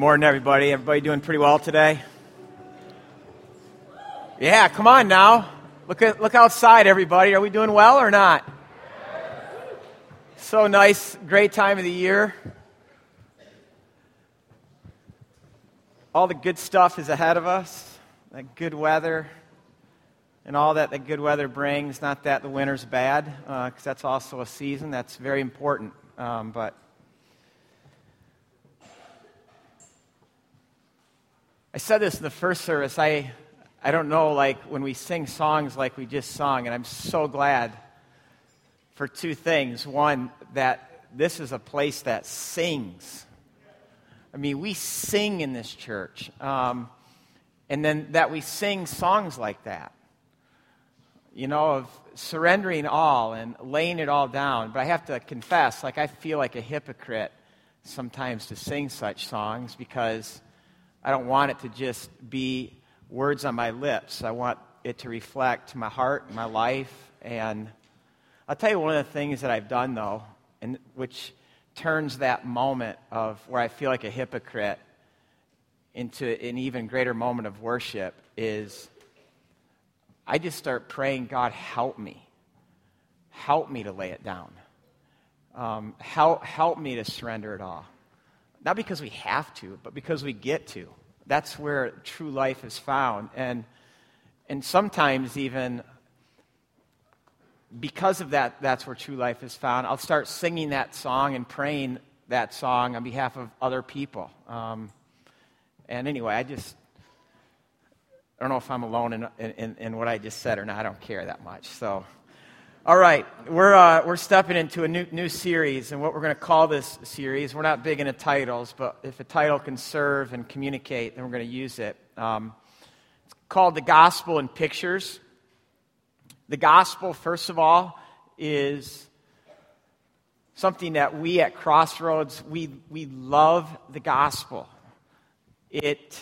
Morning, everybody. Everybody doing pretty well today? Yeah, come on now. Look at look outside, everybody. Are we doing well or not? So nice, great time of the year. All the good stuff is ahead of us. That good weather and all that the good weather brings. Not that the winter's bad, because uh, that's also a season that's very important. Um, but I said this in the first service. I, I don't know, like, when we sing songs like we just sung, and I'm so glad for two things. One, that this is a place that sings. I mean, we sing in this church. Um, and then that we sing songs like that, you know, of surrendering all and laying it all down. But I have to confess, like, I feel like a hypocrite sometimes to sing such songs because I don't want it to just be words on my lips. I want it to reflect my heart, my life. And I'll tell you one of the things that I've done, though, and which turns that moment of where I feel like a hypocrite into an even greater moment of worship is I just start praying, God, help me. Help me to lay it down. Um, help, help me to surrender it all. Not because we have to, but because we get to. That's where true life is found. And, and sometimes, even because of that, that's where true life is found. I'll start singing that song and praying that song on behalf of other people. Um, and anyway, I just, I don't know if I'm alone in, in, in, what I just said or not. I don't care that much. So. All right, we're, uh, we're stepping into a new, new series, and what we're going to call this series, we're not big into titles, but if a title can serve and communicate, then we're going to use it. Um, it's called The Gospel in Pictures. The gospel, first of all, is something that we at Crossroads, we, we love the gospel. It,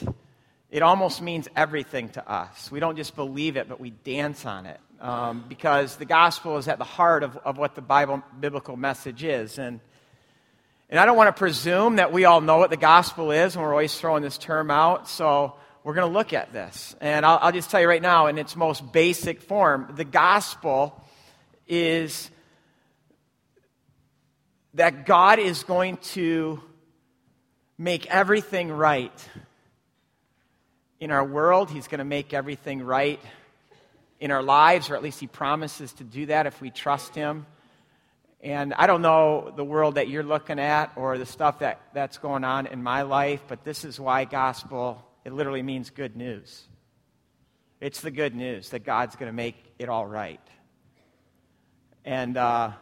it almost means everything to us. We don't just believe it, but we dance on it um, because the gospel is at the heart of, of what the Bible biblical message is. And, and I don't want to presume that we all know what the gospel is, and we're always throwing this term out. So we're going to look at this. And I'll, I'll just tell you right now, in its most basic form, the gospel is that God is going to make everything right. In our world, He's going to make everything right in our lives, or at least He promises to do that if we trust Him. And I don't know the world that you're looking at or the stuff that, that's going on in my life, but this is why gospel, it literally means good news. It's the good news that God's going to make it all right. And uh,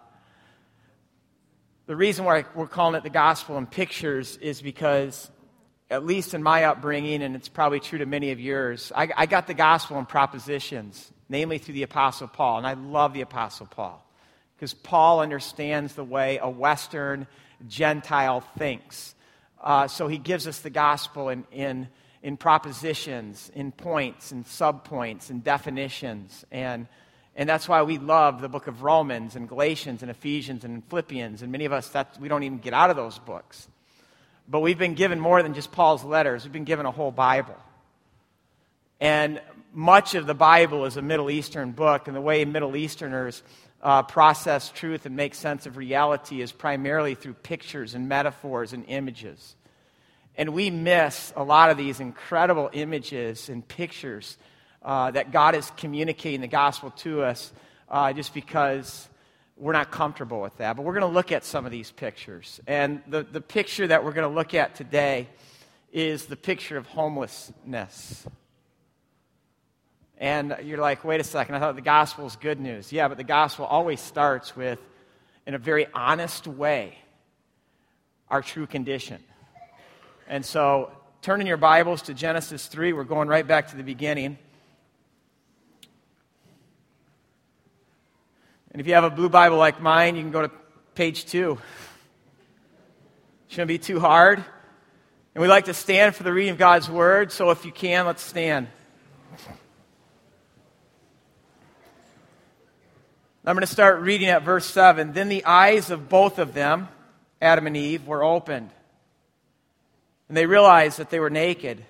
the reason why we're calling it the gospel in pictures is because, at least in my upbringing, and it's probably true to many of yours, I, I got the gospel in propositions namely through the Apostle Paul. And I love the Apostle Paul because Paul understands the way a Western Gentile thinks. Uh, so he gives us the gospel in, in, in propositions, in points, in subpoints, in definitions. And, and that's why we love the book of Romans and Galatians and Ephesians and Philippians. And many of us, that, we don't even get out of those books. But we've been given more than just Paul's letters, we've been given a whole Bible. And much of the Bible is a Middle Eastern book, and the way Middle Easterners uh, process truth and make sense of reality is primarily through pictures and metaphors and images. And we miss a lot of these incredible images and pictures uh, that God is communicating the gospel to us uh, just because we're not comfortable with that. But we're going to look at some of these pictures. And the, the picture that we're going to look at today is the picture of homelessness. And you're like, wait a second, I thought the gospel is good news. Yeah, but the gospel always starts with, in a very honest way, our true condition. And so, turn in your Bibles to Genesis 3. We're going right back to the beginning. And if you have a blue Bible like mine, you can go to page 2. Shouldn't be too hard. And we like to stand for the reading of God's Word, so if you can, let's stand. I'm going to start reading at verse 7. Then the eyes of both of them, Adam and Eve, were opened. And they realized that they were naked.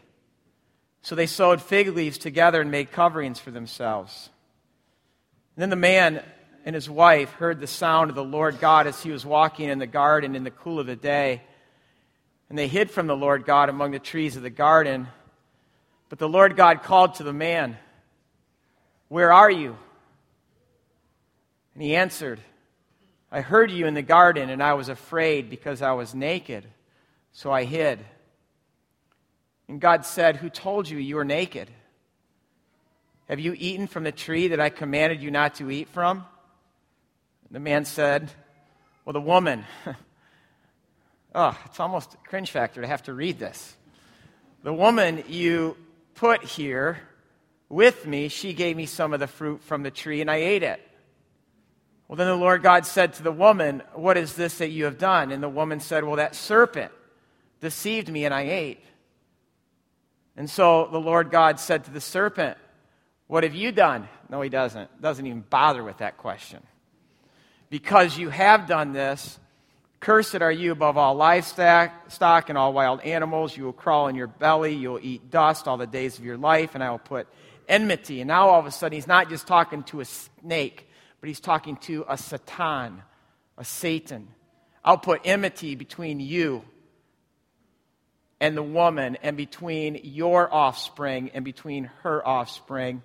So they sewed fig leaves together and made coverings for themselves. And then the man and his wife heard the sound of the Lord God as he was walking in the garden in the cool of the day. And they hid from the Lord God among the trees of the garden. But the Lord God called to the man, Where are you? And he answered, I heard you in the garden, and I was afraid because I was naked, so I hid. And God said, Who told you you were naked? Have you eaten from the tree that I commanded you not to eat from? The man said, Well, the woman. oh, it's almost a cringe factor to have to read this. The woman you put here with me, she gave me some of the fruit from the tree, and I ate it. Well, then the Lord God said to the woman, What is this that you have done? And the woman said, Well, that serpent deceived me, and I ate. And so the Lord God said to the serpent, What have you done? No, he doesn't. Doesn't even bother with that question. Because you have done this, cursed are you above all livestock stock and all wild animals. You will crawl in your belly. You will eat dust all the days of your life, and I will put enmity. And now all of a sudden, he's not just talking to a snake, but he's talking to a Satan, a Satan. I'll put enmity between you and the woman, and between your offspring and between her offspring.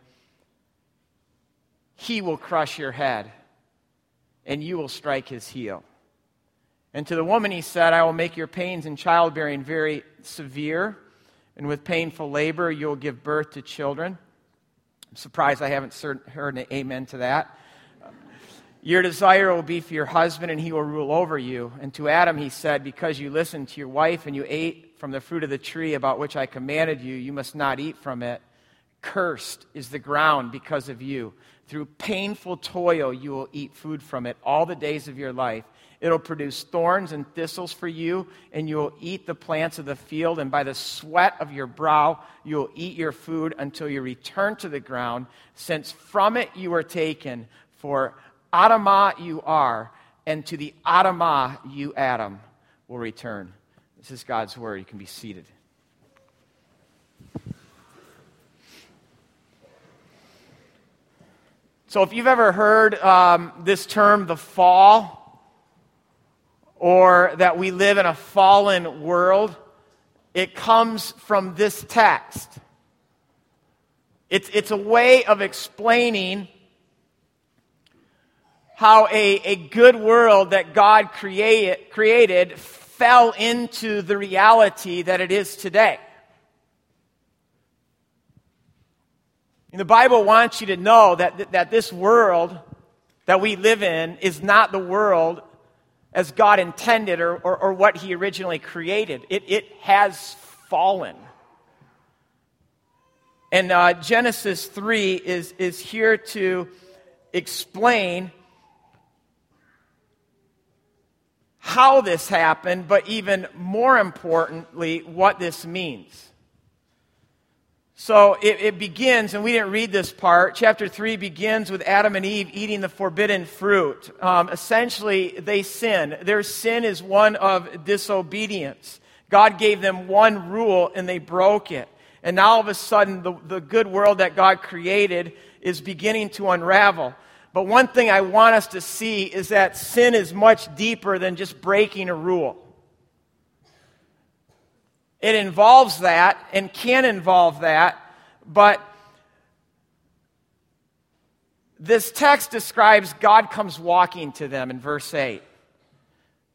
He will crush your head, and you will strike his heel. And to the woman he said, I will make your pains in childbearing very severe, and with painful labor you will give birth to children. I'm surprised I haven't heard an amen to that. Your desire will be for your husband, and he will rule over you. And to Adam he said, Because you listened to your wife and you ate from the fruit of the tree about which I commanded you, you must not eat from it. Cursed is the ground because of you. Through painful toil, you will eat food from it all the days of your life. It'll produce thorns and thistles for you, and you will eat the plants of the field, and by the sweat of your brow, you will eat your food until you return to the ground, since from it you were taken. For Adamah you are, and to the Adamah you, Adam, will return. This is God's word. You can be seated. So, if you've ever heard um, this term, the fall, or that we live in a fallen world, it comes from this text. It's, it's a way of explaining how a, a good world that God create, created fell into the reality that it is today. And the Bible wants you to know that, that this world that we live in is not the world as God intended or, or, or what He originally created. It, it has fallen. And uh, Genesis 3 is, is here to explain how this happened, but even more importantly, what this means. So it, it, begins, and we didn't read this part. Chapter 3 begins with Adam and Eve eating the forbidden fruit. Um, essentially, they sin. Their sin is one of disobedience. God gave them one rule, and they broke it. And now all of a sudden, the, the good world that God created is beginning to unravel. But one thing I want us to see is that sin is much deeper than just breaking a rule. It involves that and can involve that, but this text describes God comes walking to them in verse 8.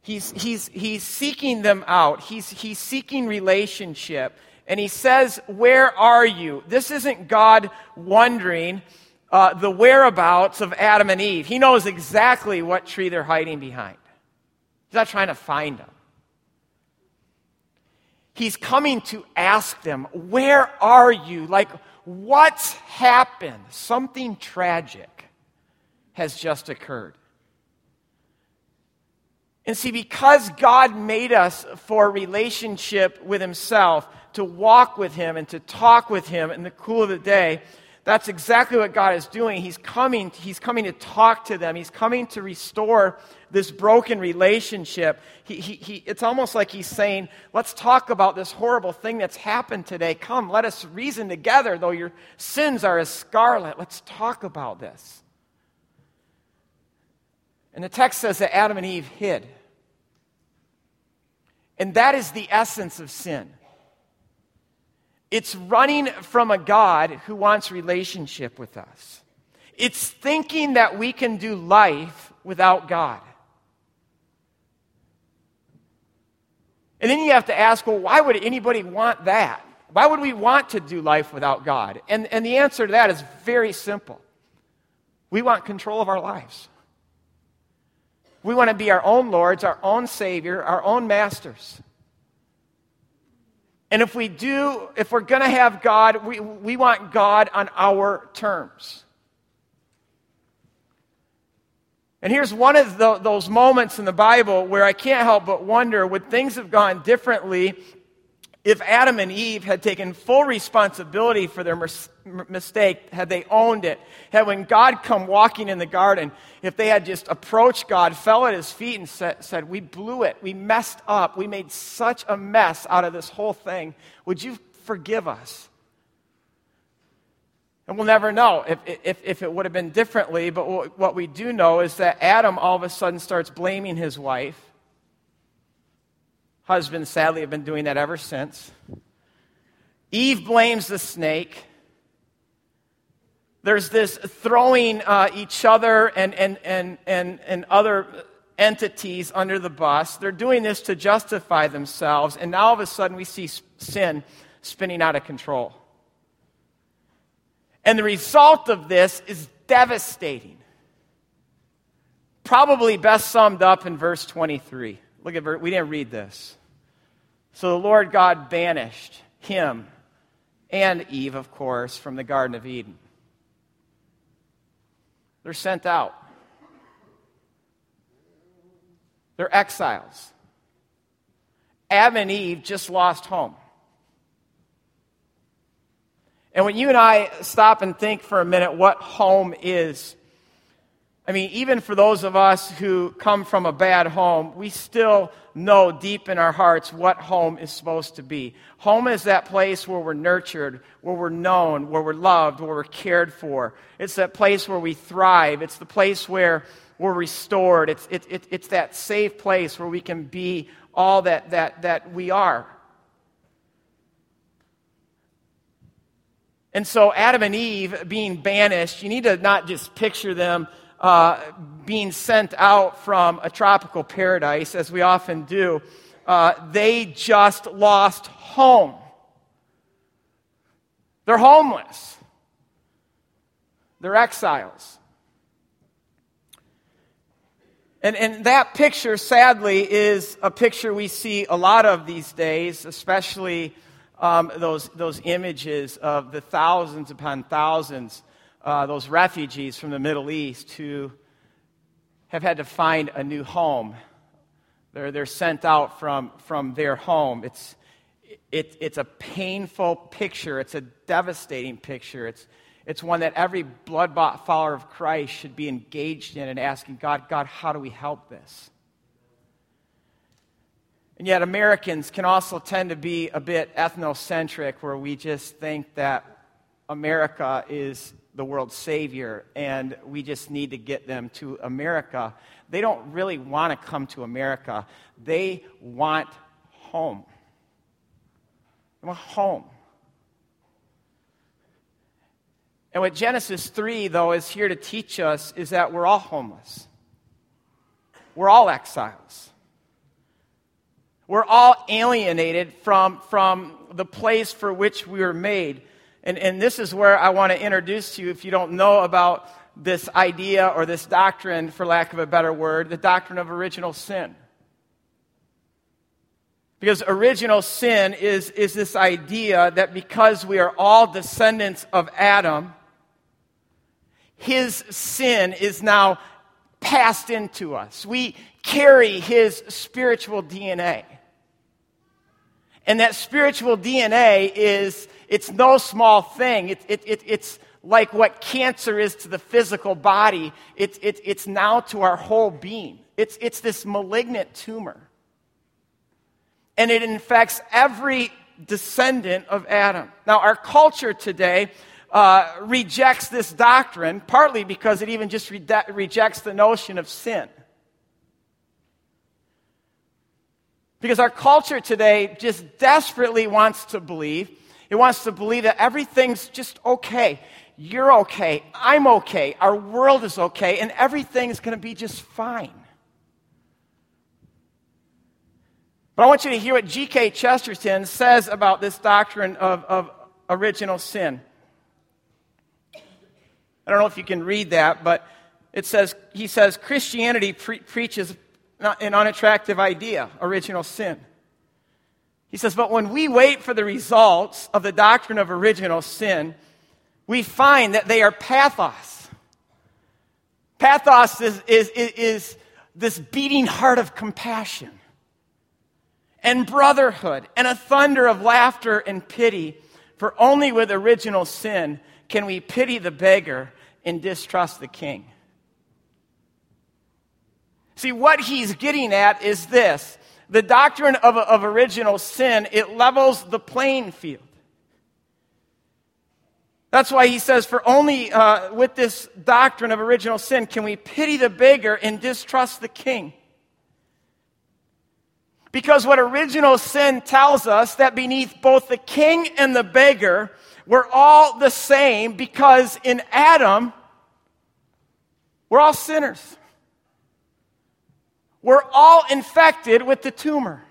He's, he's, he's seeking them out, he's, he's seeking relationship. And he says, Where are you? This isn't God wondering uh, the whereabouts of Adam and Eve. He knows exactly what tree they're hiding behind. He's not trying to find them. He's coming to ask them, Where are you? Like, what's happened? Something tragic has just occurred. And see, because God made us for a relationship with Himself, to walk with Him and to talk with Him in the cool of the day, that's exactly what God is doing. He's coming, he's coming to talk to them. He's coming to restore this broken relationship. He, he, he, it's almost like he's saying, Let's talk about this horrible thing that's happened today. Come, let us reason together, though your sins are as scarlet. Let's talk about this. And the text says that Adam and Eve hid. And that is the essence of sin. It's running from a God who wants relationship with us. It's thinking that we can do life without God. And then you have to ask, well, why would anybody want that? Why would we want to do life without God? And, and the answer to that is very simple. We want control of our lives. We want to be our own lords, our own savior, our own masters. And if we do, if we're going to have God, we, we want God on our terms. And here's one of the, those moments in the Bible where I can't help but wonder would things have gone differently if Adam and Eve had taken full responsibility for their mis- mistake, had they owned it, had when God come walking in the garden, if they had just approached God, fell at his feet, and said, said, We blew it, we messed up, we made such a mess out of this whole thing, would you forgive us? And we'll never know if, if, if it would have been differently, but what we do know is that Adam all of a sudden starts blaming his wife. Husbands, sadly, have been doing that ever since. Eve blames the snake. There's this throwing uh, each other and, and, and, and, and other entities under the bus. They're doing this to justify themselves. And now all of a sudden we see sin spinning out of control. And the result of this is devastating. Probably best summed up in verse 23. Look at verse, we didn't read this. So the Lord God banished him and Eve, of course, from the Garden of Eden. They're sent out. They're exiles. Adam and Eve just lost home. And when you and I stop and think for a minute what home is, I mean, even for those of us who come from a bad home, we still know deep in our hearts what home is supposed to be. Home is that place where we're nurtured, where we're known, where we're loved, where we're cared for. It's that place where we thrive. It's the place where we're restored. It's, it, it, it's that safe place where we can be all that, that, that we are. And so, Adam and Eve being banished, you need to not just picture them uh, being sent out from a tropical paradise, as we often do, uh, they just lost home. They're homeless, they're exiles. And, and that picture, sadly, is a picture we see a lot of these days, especially um, those, those images of the thousands upon thousands uh, those refugees from the Middle East who have had to find a new home. They're, they're sent out from, from their home. It's, it, it's a painful picture, it's a devastating picture. It's, it's one that every blood bought follower of Christ should be engaged in and asking God, God, how do we help this? And yet, Americans can also tend to be a bit ethnocentric, where we just think that America is the world's Savior, and we just need to get them to America. They don't really want to come to America, they want home. They want home. And what Genesis 3, though, is here to teach us is that we're all homeless. We're all exiles. We're all alienated from, from the place for which we were made. And, and this is where I want to introduce you, if you don't know about this idea or this doctrine, for lack of a better word, the doctrine of original sin. Because original sin is, is this idea that because we are all descendants of Adam, his sin is now passed into us. We carry his spiritual DNA. And that spiritual DNA is, it's no small thing. It, it, it, it's like what cancer is to the physical body, it's, it's, it's now to our whole being. It's, it's this malignant tumor. And it infects every descendant of Adam. Now, our culture today uh, rejects this doctrine, partly because it even just re- rejects the notion of sin. Because our culture today just desperately wants to believe, it wants to believe that everything's just okay. You're okay. I'm okay. Our world is okay. And everything's going to be just fine. But I want you to hear what G.K. Chesterton says about this doctrine of, of original sin. I don't know if you can read that, but it says, he says, Christianity pre- preaches an unattractive idea, original sin. He says, but when we wait for the results of the doctrine of original sin, we find that they are pathos. Pathos is, is, is this beating heart of compassion and brotherhood and a thunder of laughter and pity. For only with original sin can we pity the beggar and distrust the king. See, what he's getting at is this the doctrine of, of original sin, it levels the playing field. That's why he says, for only uh, with this doctrine of original sin can we pity the beggar and distrust the king. Because what original sin tells us that beneath both the king and the beggar, we're all the same because in Adam, we're all sinners. We're all infected with the tumor.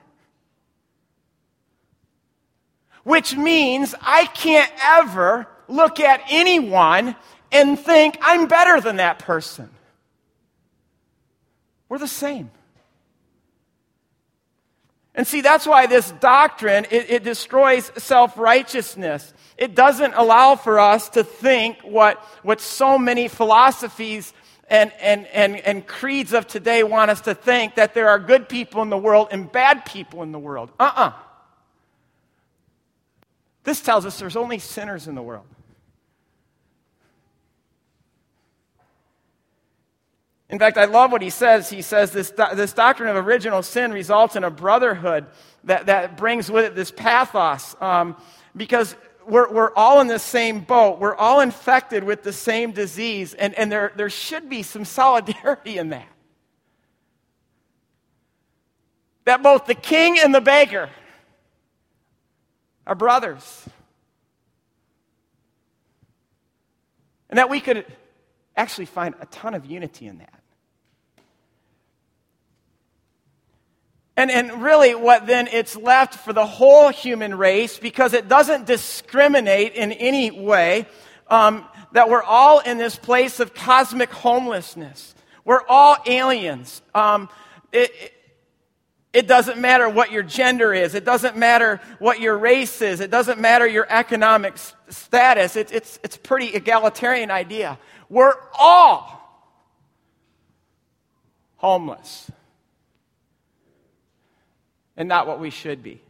Which means I can't ever look at anyone and think I'm better than that person. We're the same. And see, that's why this doctrine, it, it destroys self righteousness. It doesn't allow for us to think what, what so many philosophies and, and, and, and creeds of today want us to think that there are good people in the world and bad people in the world. Uh uh-uh. uh This tells us there's only sinners in the world. In fact, I love what he says. He says this, this doctrine of original sin results in a brotherhood that, that brings with it this pathos. Um, because we're, we're all in the same boat. We're all infected with the same disease, and, and there, there should be some solidarity in that. That both the king and the beggar are brothers. And that we could actually find a ton of unity in that. And, and really, what then it's left for the whole human race, because it doesn't discriminate in any way, um, that we're all in this place of cosmic homelessness. We're all aliens. Um, it, it doesn't matter what your gender is. It doesn't matter what your race is. It doesn't matter your economic status. It, it's, it's a pretty egalitarian idea. We're all homeless and not what we should be.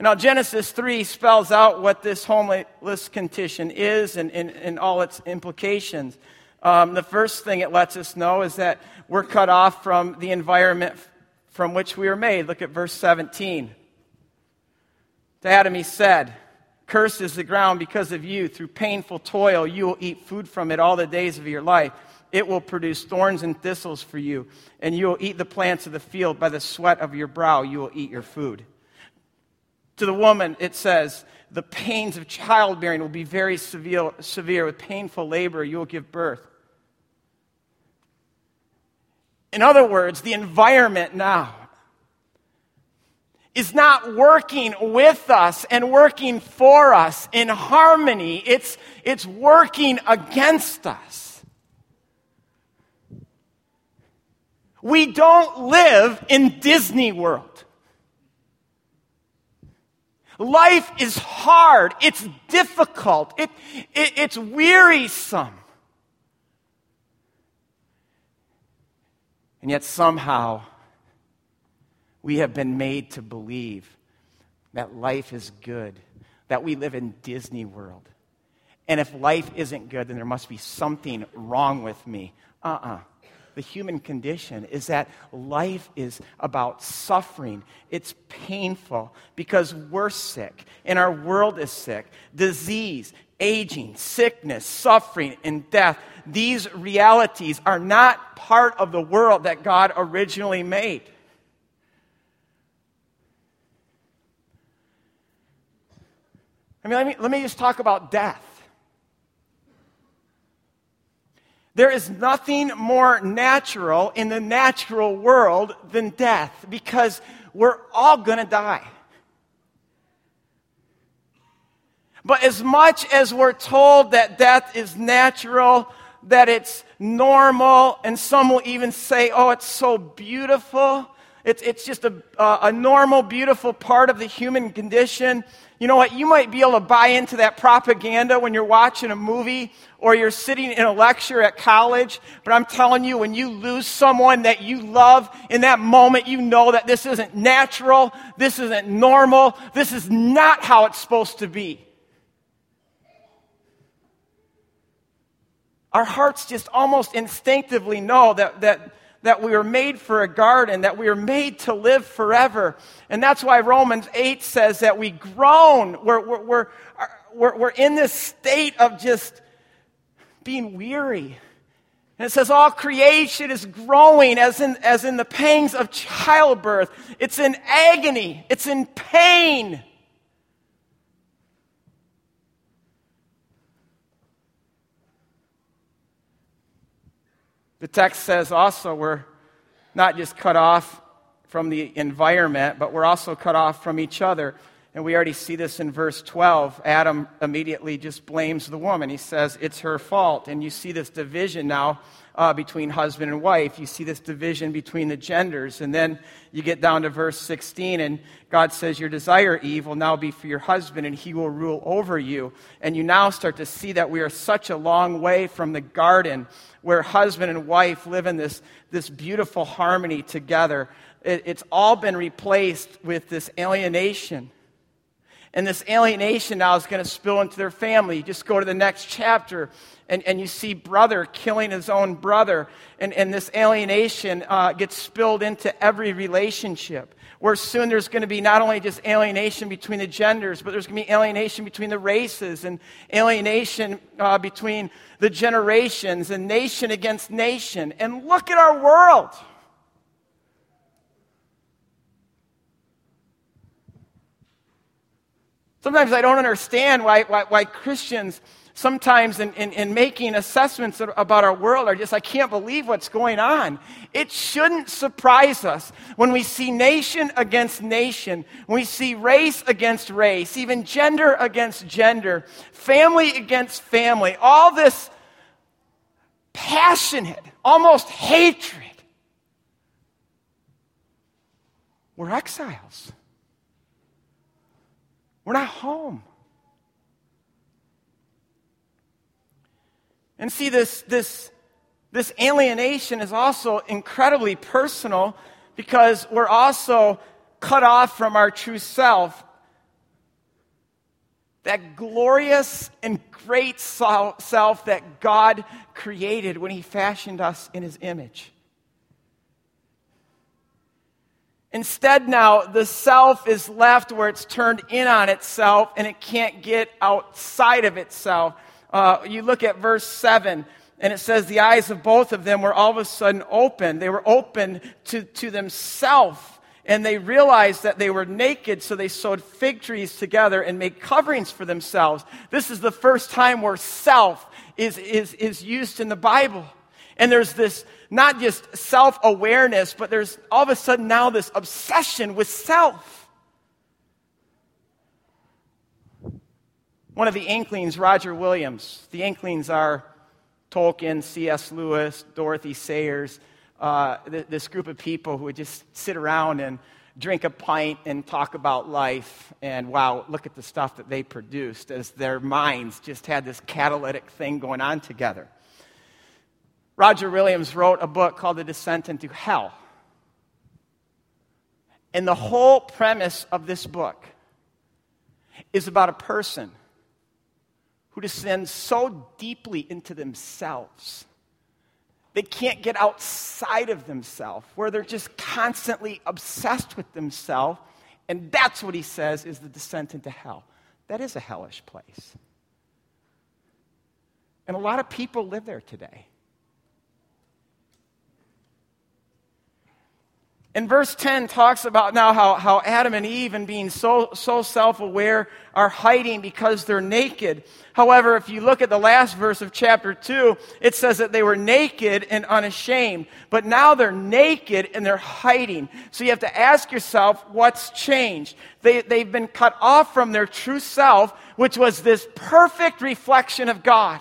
Now, Genesis 3 spells out what this homeless condition is and, and, and all its implications. Um, the first thing it lets us know is that we're cut off from the environment from which we were made. Look at verse 17. To Adam he said, Cursed is the ground because of you. Through painful toil, you will eat food from it all the days of your life. It will produce thorns and thistles for you, and you will eat the plants of the field. By the sweat of your brow, you will eat your food. To the woman, it says, The pains of childbearing will be very severe, severe. With painful labor, you will give birth. In other words, the environment now is not working with us and working for us in harmony. It's, it's working against us. We don't live in Disney World. Life is hard. It's difficult. It, it, it's wearisome. And yet, somehow, we have been made to believe that life is good, that we live in Disney World. And if life isn't good, then there must be something wrong with me. Uh uh-uh. uh The human condition is that life is about suffering. It's painful because we're sick and our world is sick. Disease, aging, sickness, suffering, and death. These realities are not part of the world that God originally made. I mean, let me, let me just talk about death. There is nothing more natural in the natural world than death because we're all going to die. But as much as we're told that death is natural, that it's normal, and some will even say, oh, it's so beautiful, it's, it's just a, a normal, beautiful part of the human condition. You know what? You might be able to buy into that propaganda when you're watching a movie or you're sitting in a lecture at college. But I'm telling you, when you lose someone that you love, in that moment, you know that this isn't natural. This isn't normal. This is not how it's supposed to be. Our hearts just almost instinctively know that, that that we were made for a garden, that we were made to live forever. And that's why Romans 8 says that we groan. We're, we're, we're, we're, we're in this state of just being weary. And it says all creation is growing as in, as in the pangs of childbirth. It's in agony, it's in pain. The text says also we're not just cut off from the environment, but we're also cut off from each other. And we already see this in verse 12. Adam immediately just blames the woman. He says it's her fault. And you see this division now uh, between husband and wife. You see this division between the genders. And then you get down to verse 16, and God says, Your desire, Eve, will now be for your husband, and he will rule over you. And you now start to see that we are such a long way from the garden where husband and wife live in this, this beautiful harmony together. It, it's all been replaced with this alienation. And this alienation now is going to spill into their family. You just go to the next chapter and, and you see brother killing his own brother. And, and this alienation uh, gets spilled into every relationship. Where soon there's going to be not only just alienation between the genders, but there's going to be alienation between the races and alienation uh, between the generations and nation against nation. And look at our world. Sometimes I don't understand why, why, why Christians sometimes in, in, in, making assessments about our world are just, I can't believe what's going on. It shouldn't surprise us when we see nation against nation, when we see race against race, even gender against gender, family against family, all this passionate, almost hatred. We're exiles. We're not home. And see, this, this, this alienation is also incredibly personal because we're also cut off from our true self. That glorious and great self that God created when He fashioned us in His image. Instead, now, the self is left where it's turned in on itself and it can't get outside of itself. Uh, you look at verse 7, and it says the eyes of both of them were all of a sudden open. They were open to, to themselves, and they realized that they were naked, so they sewed fig trees together and made coverings for themselves. This is the first time where self is, is, is used in the Bible. And there's this not just self awareness, but there's all of a sudden now this obsession with self. One of the Inklings, Roger Williams, the Inklings are Tolkien, C.S. Lewis, Dorothy Sayers, uh, th- this group of people who would just sit around and drink a pint and talk about life. And wow, look at the stuff that they produced as their minds just had this catalytic thing going on together. Roger Williams wrote a book called The Descent into Hell. And the whole premise of this book is about a person who descends so deeply into themselves. They can't get outside of themselves, where they're just constantly obsessed with themselves. And that's what he says is the descent into hell. That is a hellish place. And a lot of people live there today. And verse 10 talks about now how, how Adam and Eve, and being so, so self aware, are hiding because they're naked. However, if you look at the last verse of chapter 2, it says that they were naked and unashamed. But now they're naked and they're hiding. So you have to ask yourself, what's changed? They, they've been cut off from their true self, which was this perfect reflection of God.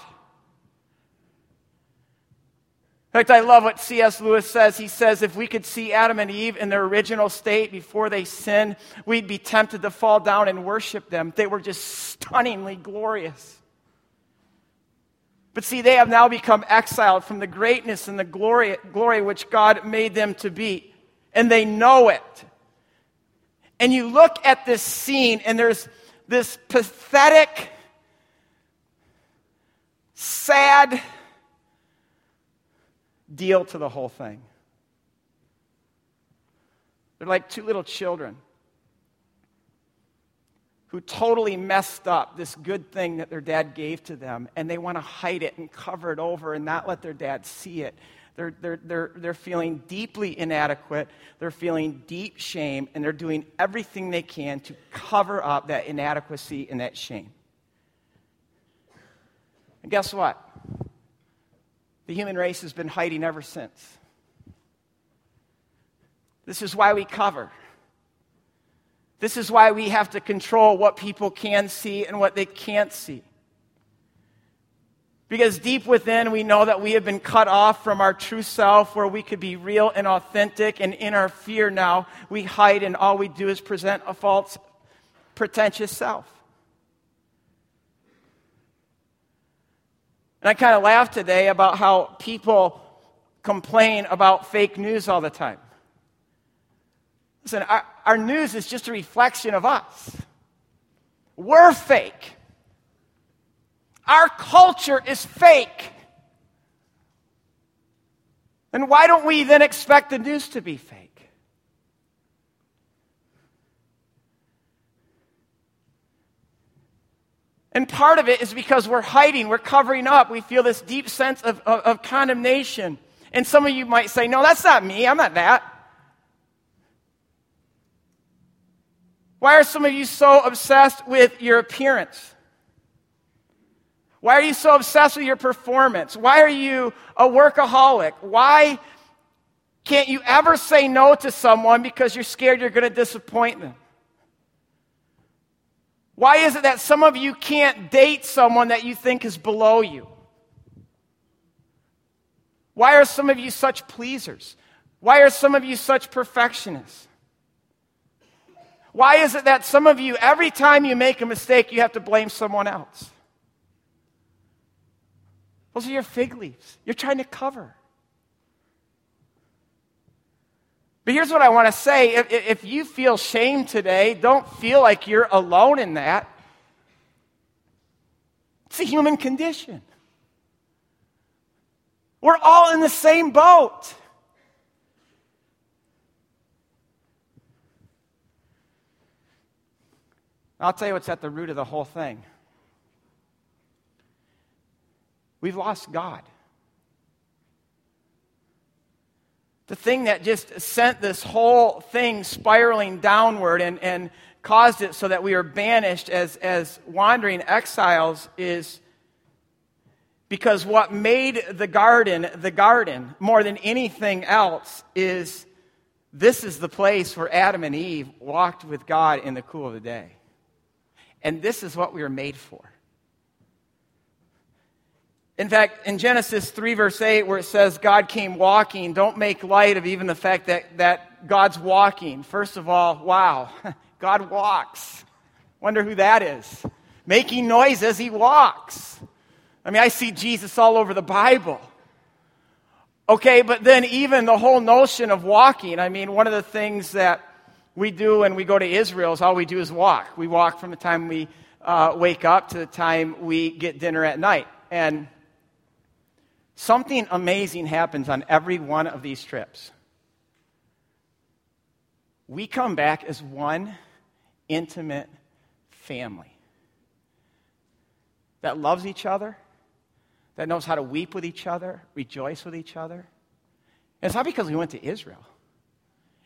In fact, I love what C.S. Lewis says. He says, if we could see Adam and Eve in their original state before they sinned, we'd be tempted to fall down and worship them. They were just stunningly glorious. But see, they have now become exiled from the greatness and the glory, glory which God made them to be. And they know it. And you look at this scene, and there's this pathetic, sad, deal to the whole thing. They're like two little children who totally messed up this good thing that their dad gave to them, and they want to hide it and cover it over and not let their dad see it. They're, they're, they're, they're feeling deeply inadequate. They're feeling deep shame, and they're doing everything they can to cover up that inadequacy and that shame. And guess what? The human race has been hiding ever since. This is why we cover. This is why we have to control what people can see and what they can't see. Because deep within, we know that we have been cut off from our true self where we could be real and authentic. And in our fear now, we hide and all we do is present a false, pretentious self. And I kind of laugh today about how people complain about fake news all the time. Listen, our, our news is just a reflection of us. We're fake. Our culture is fake. And why don't we then expect the news to be fake? And part of it is because we're hiding, we're covering up, we feel this deep sense of, of, of, condemnation. And some of you might say, No, that's not me, I'm not that. Why are some of you so obsessed with your appearance? Why are you so obsessed with your performance? Why are you a workaholic? Why can't you ever say no to someone because you're scared you're going to disappoint them? Why is it that some of you can't date someone that you think is below you? Why are some of you such pleasers? Why are some of you such perfectionists? Why is it that some of you, every time you make a mistake, you have to blame someone else? Those are your fig leaves. You're trying to cover. But here's what I want to say if, if you feel shame today, don't feel like you're alone in that. It's a human condition. We're all in the same boat. I'll tell you what's at the root of the whole thing. We've lost God. The thing that just sent this whole thing spiraling downward and, and caused it so that we are banished as, as wandering exiles is because what made the garden the garden more than anything else is this is the place where Adam and Eve walked with God in the cool of the day. And this is what we were made for. In fact, in Genesis 3, verse 8, where it says God came walking, don't make light of even the fact that, that God's walking. First of all, wow, God walks. Wonder who that is. Making noise as he walks. I mean, I see Jesus all over the Bible. Okay, but then even the whole notion of walking, I mean, one of the things that we do when we go to Israel is all we do is walk. We walk from the time we uh, wake up to the time we get dinner at night. And something amazing happens on every one of these trips. We come back as one intimate family that loves each other, that knows how to weep with each other, rejoice with each other. And it's not because we went to Israel.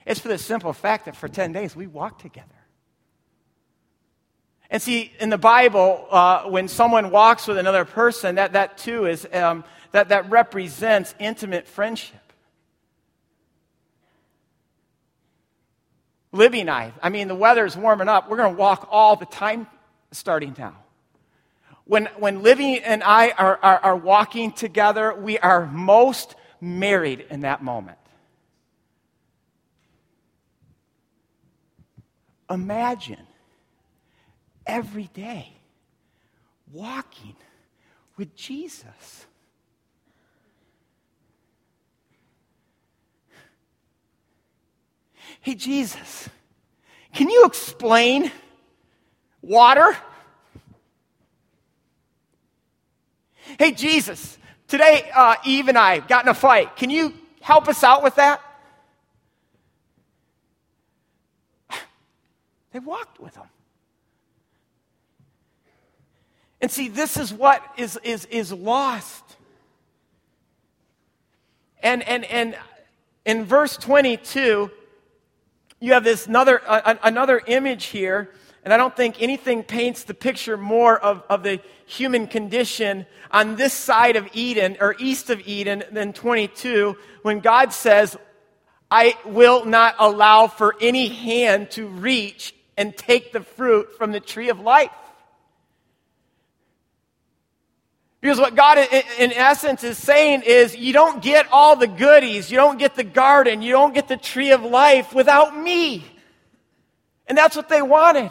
It's for the simple fact that for 10 days we walked together. And see, in the Bible, uh, when someone walks with another person, that, that too is, um, that, that represents intimate friendship. Libby and I, I mean, the weather's warming up. We're going to walk all the time starting now. When, when Libby and I are, are, are walking together, we are most married in that moment. Imagine every day walking with Jesus. Hey, Jesus, can you explain water? Hey, Jesus, today uh, Eve and I got in a fight. Can you help us out with that? They walked with him. And see, this is what is, is, is lost. And, and, and in verse 22, you have this another, uh, another image here, and I don't think anything paints the picture more of, of the human condition on this side of Eden or east of Eden than 22 when God says, I will not allow for any hand to reach and take the fruit from the tree of life. Because what God, in essence, is saying is you don't get all the goodies, you don't get the garden, you don't get the tree of life without me. And that's what they wanted.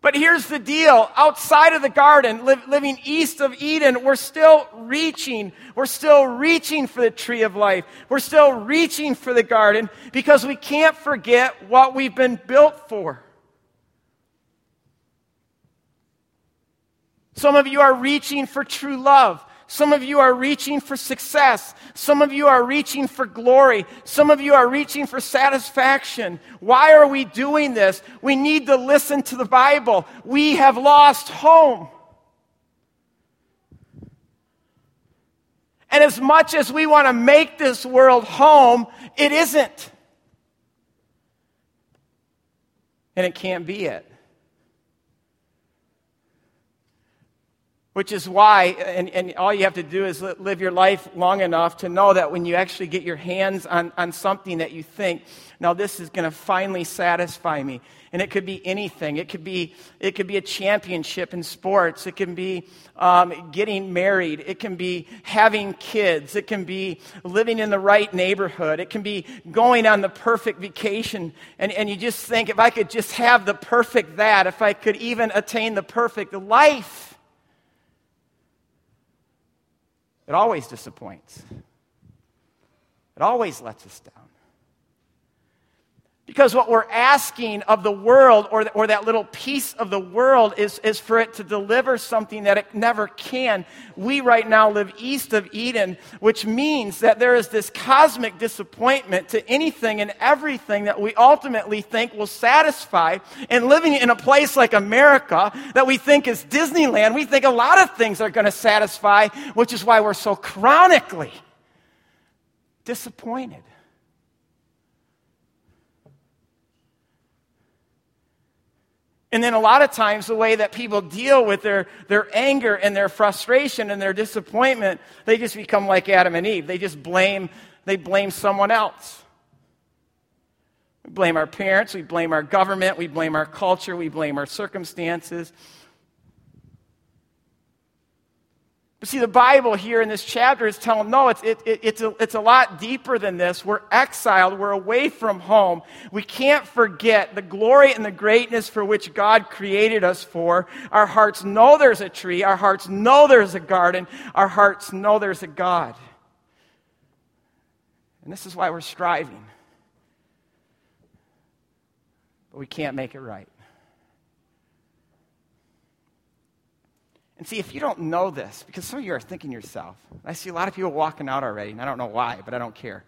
But here's the deal outside of the garden, li- living east of Eden, we're still reaching. We're still reaching for the tree of life. We're still reaching for the garden because we can't forget what we've been built for. Some of you are reaching for true love. Some of you are reaching for success. Some of you are reaching for glory. Some of you are reaching for satisfaction. Why are we doing this? We need to listen to the Bible. We have lost home. And as much as we want to make this world home, it isn't. And it can't be it. Which is why, and, and all you have to do is live your life long enough to know that when you actually get your hands on, on something that you think, now this is going to finally satisfy me. And it could be anything. It could be, it could be a championship in sports. It can be um, getting married. It can be having kids. It can be living in the right neighborhood. It can be going on the perfect vacation. And, and you just think, if I could just have the perfect that, if I could even attain the perfect life, It always disappoints, it always lets us down. Because what we're asking of the world or, or that little piece of the world is, is for it to deliver something that it never can. We right now live east of Eden, which means that there is this cosmic disappointment to anything and everything that we ultimately think will satisfy. And living in a place like America that we think is Disneyland, we think a lot of things are going to satisfy, which is why we're so chronically disappointed. And then a lot of times, the way that people deal with their, their anger and their frustration and their disappointment, they just become like Adam and Eve. They just blame, they blame someone else. We blame our parents, we blame our government, we blame our culture, we blame our circumstances. But see, the Bible here in this chapter is telling, no, it's, it, it, it's, a, it's a lot deeper than this. We're exiled, we're away from home. We can't forget the glory and the greatness for which God created us for. Our hearts know there's a tree, our hearts know there's a garden, our hearts know there's a God. And this is why we're striving. but we can't make it right. And see, if you don't know this, because some of you are thinking yourself, I see a lot of people walking out already, and I don't know why, but I don't care.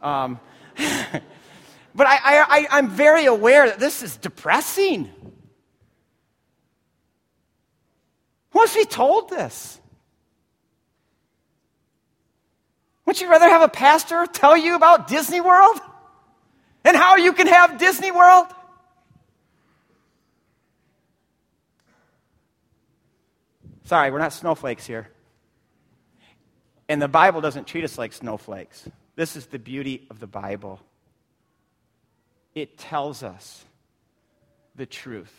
Um, but I, I, I'm very aware that this is depressing. Who wants to be told this? Would you rather have a pastor tell you about Disney World and how you can have Disney World? Sorry, we're not snowflakes here. And the Bible doesn't treat us like snowflakes. This is the beauty of the Bible. It tells us the truth.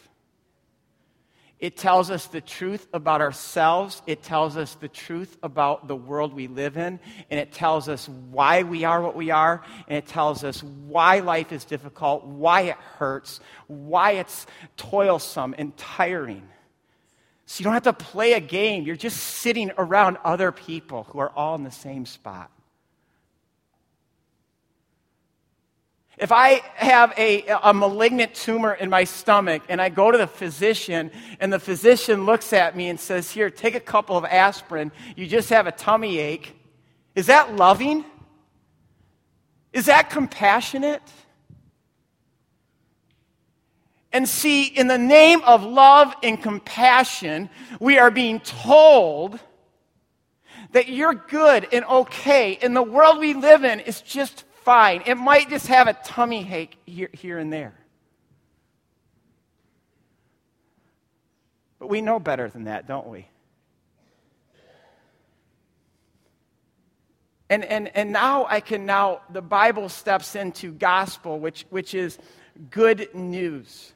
It tells us the truth about ourselves. It tells us the truth about the world we live in. And it tells us why we are what we are. And it tells us why life is difficult, why it hurts, why it's toilsome and tiring. So you don't have to play a game. You're just sitting around other people who are all in the same spot. If I have a, a malignant tumor in my stomach and I go to the physician and the physician looks at me and says, Here, take a couple of aspirin, you just have a tummy ache, is that loving? Is that compassionate? And see, in the name of love and compassion, we are being told that you're good and okay, and the world we live in is just fine. It might just have a tummy ache here, here and there. But we know better than that, don't we? And, and, and now I can now, the Bible steps into gospel, which, which is good news.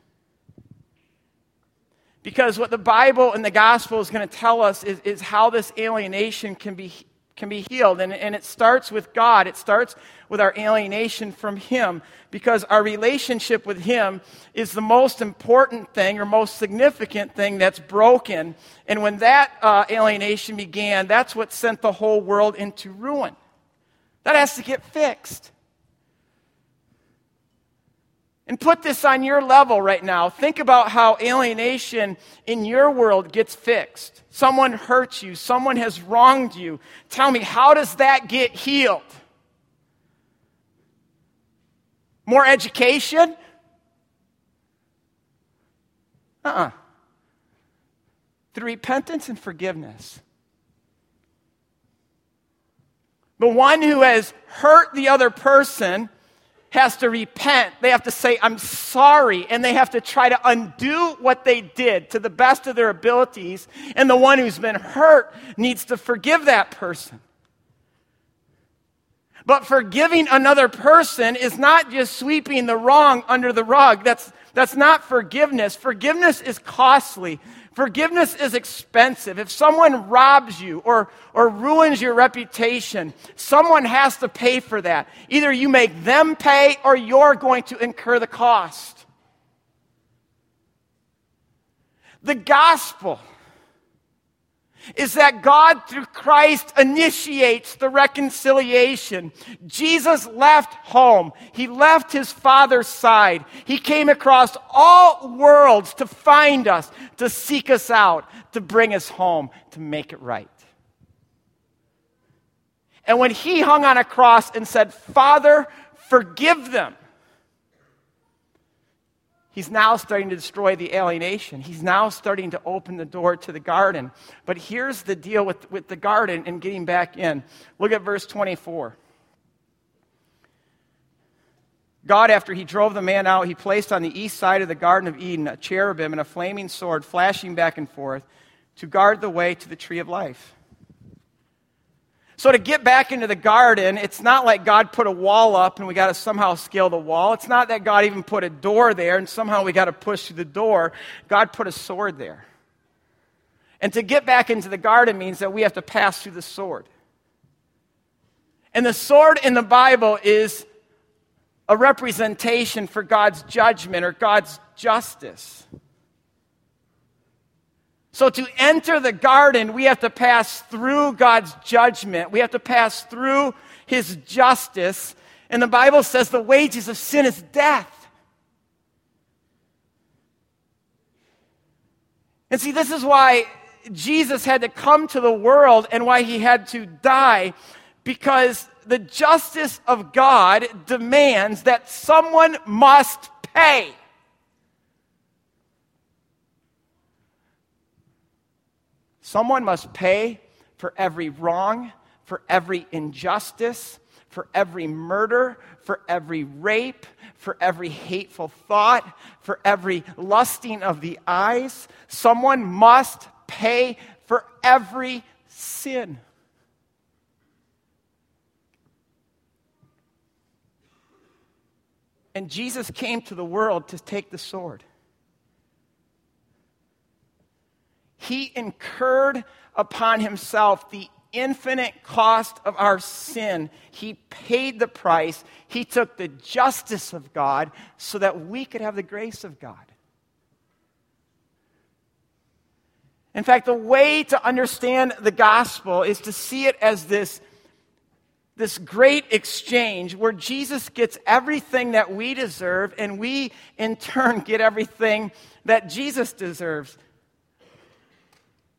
Because what the Bible and the gospel is going to tell us is, is how this alienation can be, can be healed. And, and it starts with God, it starts with our alienation from Him, because our relationship with Him is the most important thing or most significant thing that's broken. And when that uh, alienation began, that's what sent the whole world into ruin. That has to get fixed. And put this on your level right now. Think about how alienation in your world gets fixed. Someone hurts you, someone has wronged you. Tell me, how does that get healed? More education? Uh uh-uh. uh Through repentance and forgiveness. The one who has hurt the other person has to repent. They have to say, I'm sorry. And they have to try to undo what they did to the best of their abilities. And the one who's been hurt needs to forgive that person. But forgiving another person is not just sweeping the wrong under the rug. That's, that's not forgiveness. Forgiveness is costly. Forgiveness is expensive. If someone robs you or, or ruins your reputation, someone has to pay for that. Either you make them pay or you're going to incur the cost. The gospel is that God, through Christ, initiates the reconciliation. Jesus left home. He left his Father's side. He came across all worlds to find us, to seek us out, to bring us home, to make it right. And when he hung on a cross and said, Father, forgive them, He's now starting to destroy the alienation. He's now starting to open the door to the garden. But here's the deal with, with the garden and getting back in. Look at verse 24. God, after he drove the man out, he placed on the east side of the Garden of Eden a cherubim and a flaming sword flashing back and forth to guard the way to the tree of life. So, to get back into the garden, it's not like God put a wall up and we got to somehow scale the wall. It's not that God even put a door there and somehow we got to push through the door. God put a sword there. And to get back into the garden means that we have to pass through the sword. And the sword in the Bible is a representation for God's judgment or God's justice. So, to enter the garden, we have to pass through God's judgment. We have to pass through His justice. And the Bible says the wages of sin is death. And see, this is why Jesus had to come to the world and why he had to die, because the justice of God demands that someone must pay. Someone must pay for every wrong, for every injustice, for every murder, for every rape, for every hateful thought, for every lusting of the eyes. Someone must pay for every sin. And Jesus came to the world to take the sword. He incurred upon himself the infinite cost of our sin. He paid the price. He took the justice of God so that we could have the grace of God. In fact, the way to understand the gospel is to see it as this, this great exchange where Jesus gets everything that we deserve, and we in turn get everything that Jesus deserves.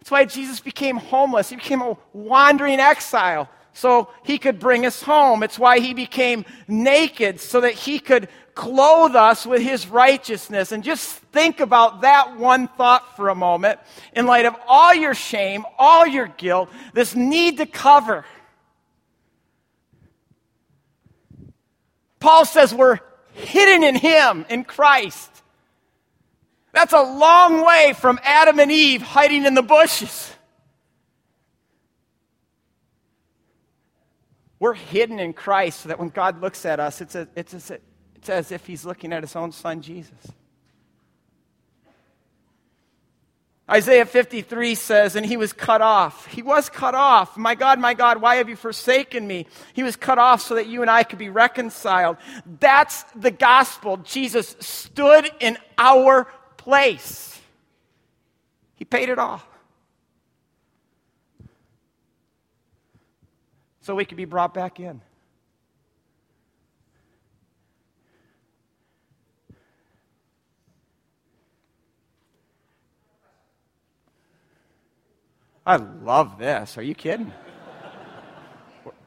That's why Jesus became homeless. He became a wandering exile so he could bring us home. It's why he became naked so that he could clothe us with his righteousness. And just think about that one thought for a moment in light of all your shame, all your guilt, this need to cover. Paul says we're hidden in him, in Christ. That's a long way from Adam and Eve hiding in the bushes. We're hidden in Christ so that when God looks at us, it's, a, it's, a, it's as if he's looking at his own son, Jesus. Isaiah 53 says, and he was cut off. He was cut off. My God, my God, why have you forsaken me? He was cut off so that you and I could be reconciled. That's the gospel. Jesus stood in our place. He paid it all. So we could be brought back in. I love this. Are you kidding?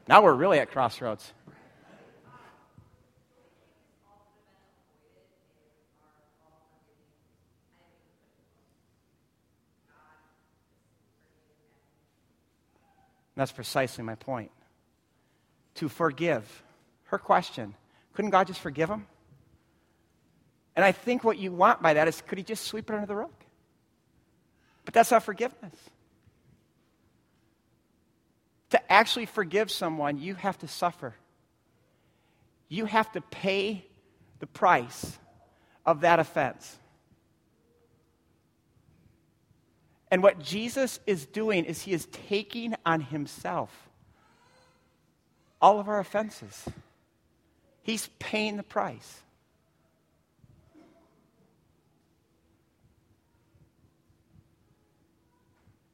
now we're really at crossroads. That's precisely my point. To forgive. Her question couldn't God just forgive him? And I think what you want by that is could he just sweep it under the rug? But that's not forgiveness. To actually forgive someone, you have to suffer. You have to pay the price of that offense. And what Jesus is doing is he is taking on himself all of our offenses. He's paying the price.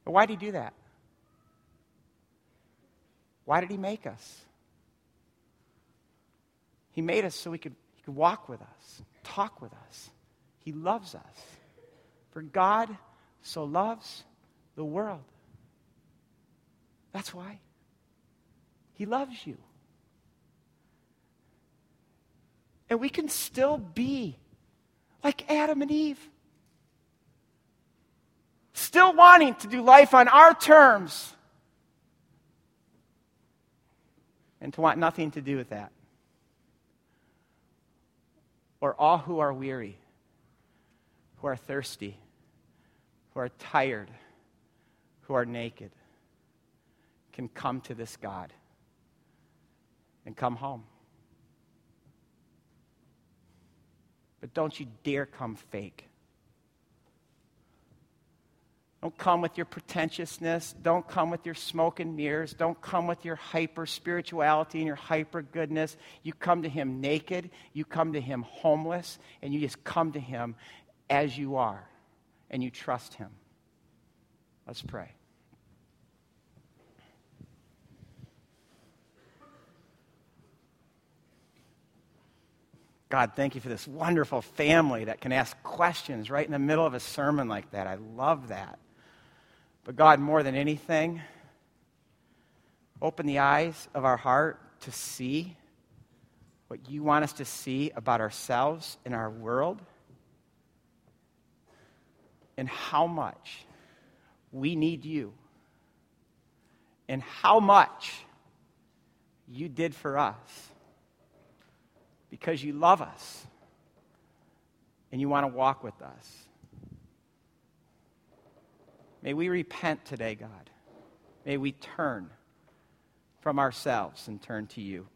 Why did he do that? Why did he make us? He made us so he could, he could walk with us, talk with us. He loves us. For God so loves the world. That's why. He loves you. And we can still be like Adam and Eve. Still wanting to do life on our terms. And to want nothing to do with that. Or all who are weary, who are thirsty who are tired, who are naked, can come to this God and come home. But don't you dare come fake. Don't come with your pretentiousness. Don't come with your smoke and mirrors. Don't come with your hyper spirituality and your hyper goodness. You come to Him naked. You come to Him homeless. And you just come to Him as you are and you trust Him. Let's pray. God, thank you for this wonderful family that can ask questions right in the middle of a sermon like that. I love that. But God, more than anything, open the eyes of our heart to see what you want us to see about ourselves and our world and how much we need you and how much you did for us because you love us and you want to walk with us. May we repent today, God. May we turn from ourselves and turn to you.